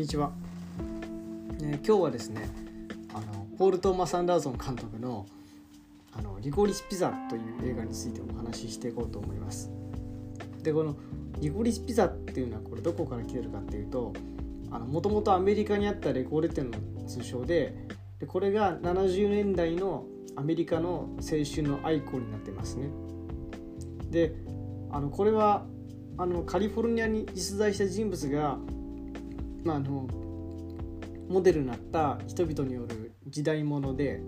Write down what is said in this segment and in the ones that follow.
にちは、え今日はですねあのポール・トーマス・アンダーソン監督の「あのリコリス・ピザ」という映画についてお話ししていこうと思います。でこのリコリス・ピザっていうのはこれどこから来てるかっていうともともとアメリカにあったレコード店の通称ででこれが70年代のアメリカの青春のアイコンになってますね。であのこれはあのカリフォルニアに実在した人物が、まあ、あのモデルになった人々による時代物で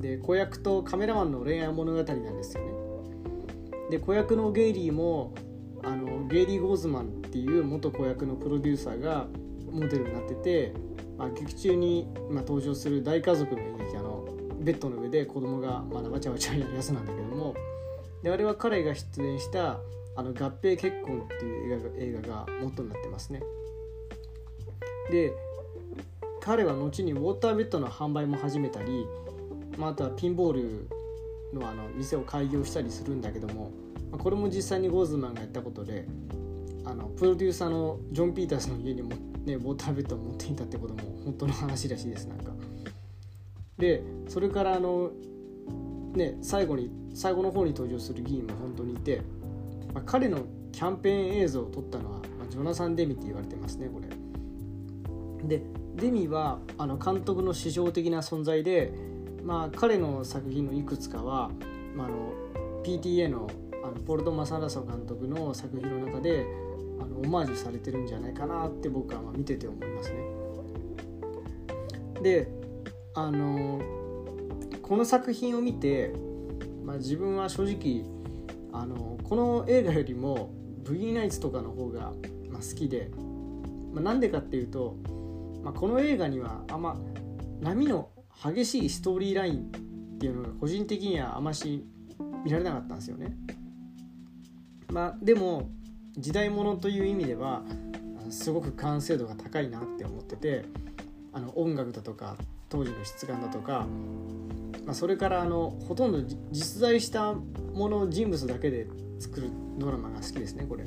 で子役とカメラマンの恋愛物語なんですよね。で子役のゲイリーもあのゲイリー・ゴーズマンっていう元子役のプロデューサーがモデルになってて、まあ、劇中に、まあ、登場する大家族の演劇あのベッドの上で子供がまだわちゃわちゃやるやつなんだけどもであれは彼が出演したあの合併結婚っていう映画が映画が元になってますね。で彼は後にウォーターベッドの販売も始めたり、まあ、あとはピンボールのあの店を開業したりするんだけども、まあ、これも実際にゴーズマンがやったことであのプロデューサーのジョン・ピータースの家にも、ね、ウォーターベッドを持っていたってことも本当の話らしいですなんか。でそれからあのね最後に最後の方に登場する議員も本当にいて、まあ、彼のキャンペーン映像を撮ったのは、まあ、ジョナサン・デミって言われてますねこれ。でデミはあの監督の師匠的な存在で、まあ、彼の作品のいくつかは、まあ、の PTA のあのポルト・マサラソ監督の作品の中であのオマージュされてるんじゃないかなって僕はま見てて思いますね。であのこの作品を見て、まあ、自分は正直あのこの映画よりも「ブギーナイツ」とかの方が、ま、好きで、まあ、なんでかっていうとまあ、この映画にはあんま波の激しいストーリーラインっていうのが個人的にはあまし見られなかったんですよね。まあ、でも時代物という意味ではすごく完成度が高いなって思っててあの音楽だとか当時の質感だとか、まあ、それからあのほとんど実在したもの人物だけで作るドラマが好きですねこれ。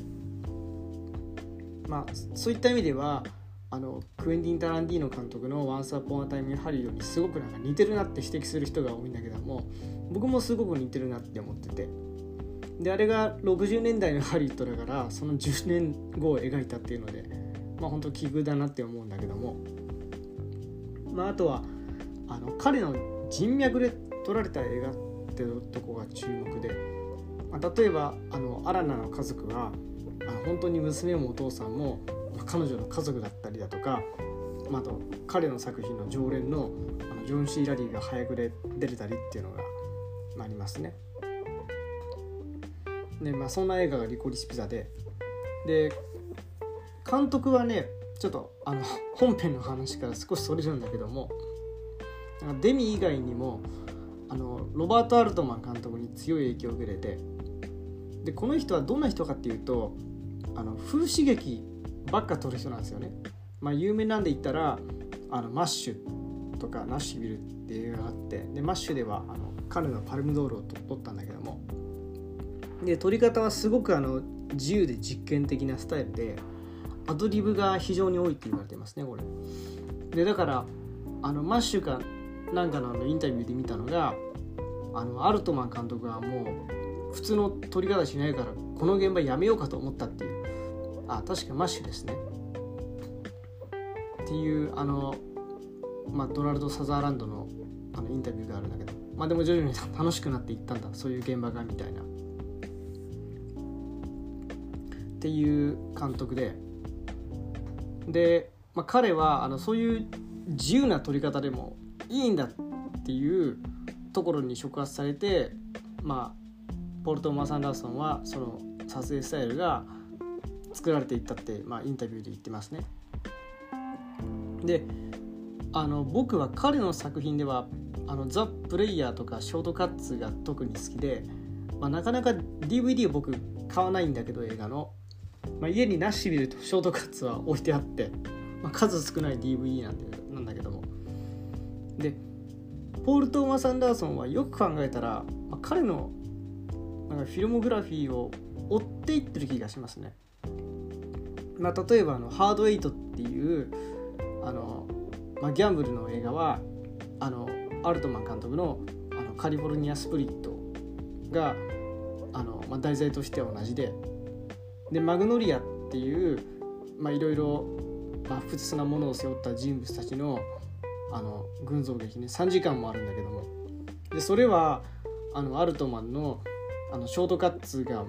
まあ、そういった意味ではあのクエンティン・タランティーノ監督の「Once Upon a Time in Harry」にすごくなんか似てるなって指摘する人が多いんだけども僕もすごく似てるなって思ってて。であれが60年代のハリウッドだからその10年後を描いたっていうのでまあ本当奇遇だなって思うんだけども。まああとはあの彼の人脈で撮られた映画ってとこが注目で、まあ、例えばあのアラナの家族はあ本当に娘もお父さんも彼女の家族だったりだとか、まあ、と彼の作品の常連のあのジョン・シー・ラリーが早くで出れたりっていうのが、あ、りますね。でまあそんな映画が「リコリス・ピザで」で監督はねちょっとあの本編の話から少しそれるんだけどもデミ以外にもあのロバート・アルトマン監督に強い影響を受けててでこの人はどんな人かっていうとあの風刺劇ばっか撮る人なんですよね。まあ、有名なんで言ったらあのマッシュとかナッシュビルっていう映画があってでマッシュではあの彼のパルムドールを撮ったんだけどもで撮り方はすごくあの自由で実験的なスタイルでアドリブが非常に多いって言われてますねこれ。でだからあのマッシュかなんかのあのインタビューで見たのがあのアルトマン監督はもう普通の撮り方しないからこの現場やめようかと思ったっていうあ確かマッシュですね。っていうあの、まあ、ドナルド・サザーランドのあのインタビューがあるんだけどまあでも徐々に 楽しくなっていったんだ。そういう現場がみたいな。っていう監督で。で、まあ、彼はあのそういう自由な撮り方でもいいんだっていうところに触発されてまあポルト・マサンダーソンはその撮影スタイルが作られていったって、まあ、インタビューで言ってますね。であの僕は彼の作品ではあのザ・プレイヤーとかショートカッツが特に好きで、まあ、なかなか DVD を僕買わないんだけど映画の、まあ、家にナッシュビルとショートカッツは置いてあって、まあ、数少ない DVD なんでなんだけどもでポール・トーマス・アンダーソンはよく考えたら、まあ、彼のなんかフィルモグラフィーを追っていってる気がしますね。まあ、例えばあのハードエイトっていうあの、まあ、ギャンブルの映画はあのアルトマン監督の「あのカリフォルニア・スプリットが」あのまあ、題材としては同じででマグノリアっていういろいろ不屈なものを背負った人物たちのあの群像劇ね3時間もあるんだけどもでそれはあのアルトマンのあのショートカッツが、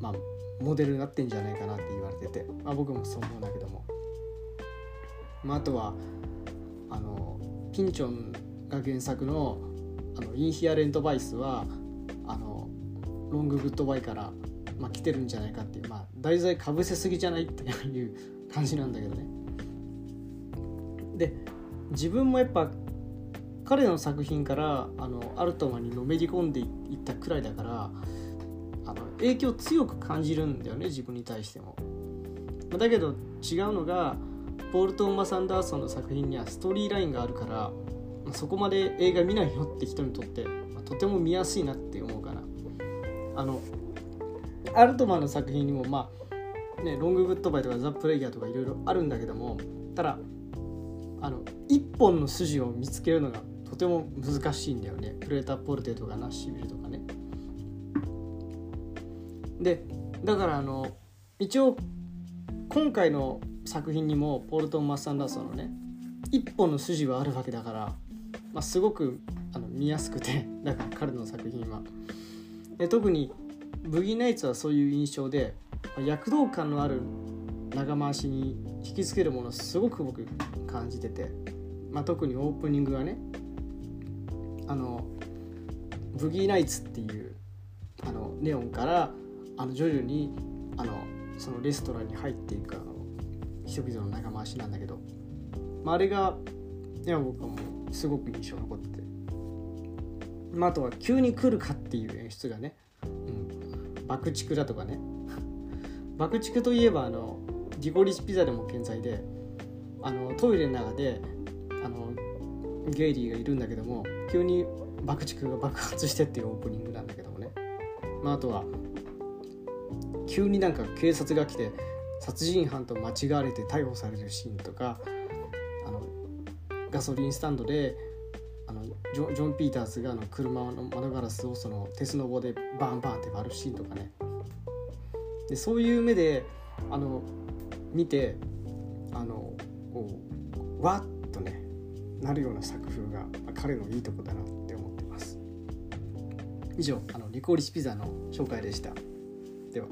まあ、モデルになってんじゃないかなって言われてて、まあ、僕もそう思うんだけども、まあ、あとはあのピンチョンが原作の「あのインヒアレント・バイスは」あのロング・グッド・バイからまあ、来てるんじゃないかっていう、まあ、題材かぶせすぎじゃないっていう感じなんだけどね。で自分もやっぱ彼の作品からあのアルトマンにのめり込んでいったくらいだからあの影響強く感じるんだよね自分に対しても。だけど違うのがポール・トーマス・アンダーソンの作品にはストーリーラインがあるからそこまで映画見ないよって人にとって、とても見やすいなって思うかな。あのアルトマンの作品にもまあねロンググッドバイとかザ・プレイヤーとかいろいろあるんだけどもただあの一本の筋を見つけるのがとても難しいんだよねプレーター・ポルテとかナッシビルとかねでだからあの一応今回の作品にもポールトン・マッサンダーソンのね一本の筋はあるわけだから、まあ、すごくあの見やすくて だから彼の作品は。で特にブギーナイツはそういう印象で躍動感のある長回しに引きつけるものすごく僕感じてて、まあ、特にオープニングがねあのブギーナイツっていうあのネオンからあの徐々にあのそのレストランに入っていくあの人々の長回しなんだけど、まあ、あれがいや僕はもうすごく印象残ってて、まあ、あとは急に来るかっていう演出がね爆竹だとかね。爆竹といえばあのディゴリスピザでも健在であのトイレの中であのゲイリーがいるんだけども急に爆竹が爆発してっていうオープニングなんだけどもね、まあ、あとは急になんか警察が来て殺人犯と間違われて逮捕されるシーンとかあのガソリンスタンドであのジョジョン・ピーターズがあの車の窓ガラスをその鉄の棒でバンバンって割るシーンとかね。でそういう目であの見てあのこうわっとねなるような作風があ彼のいいとこだなって思ってます。以上あのリコーリシピザの紹介でした。では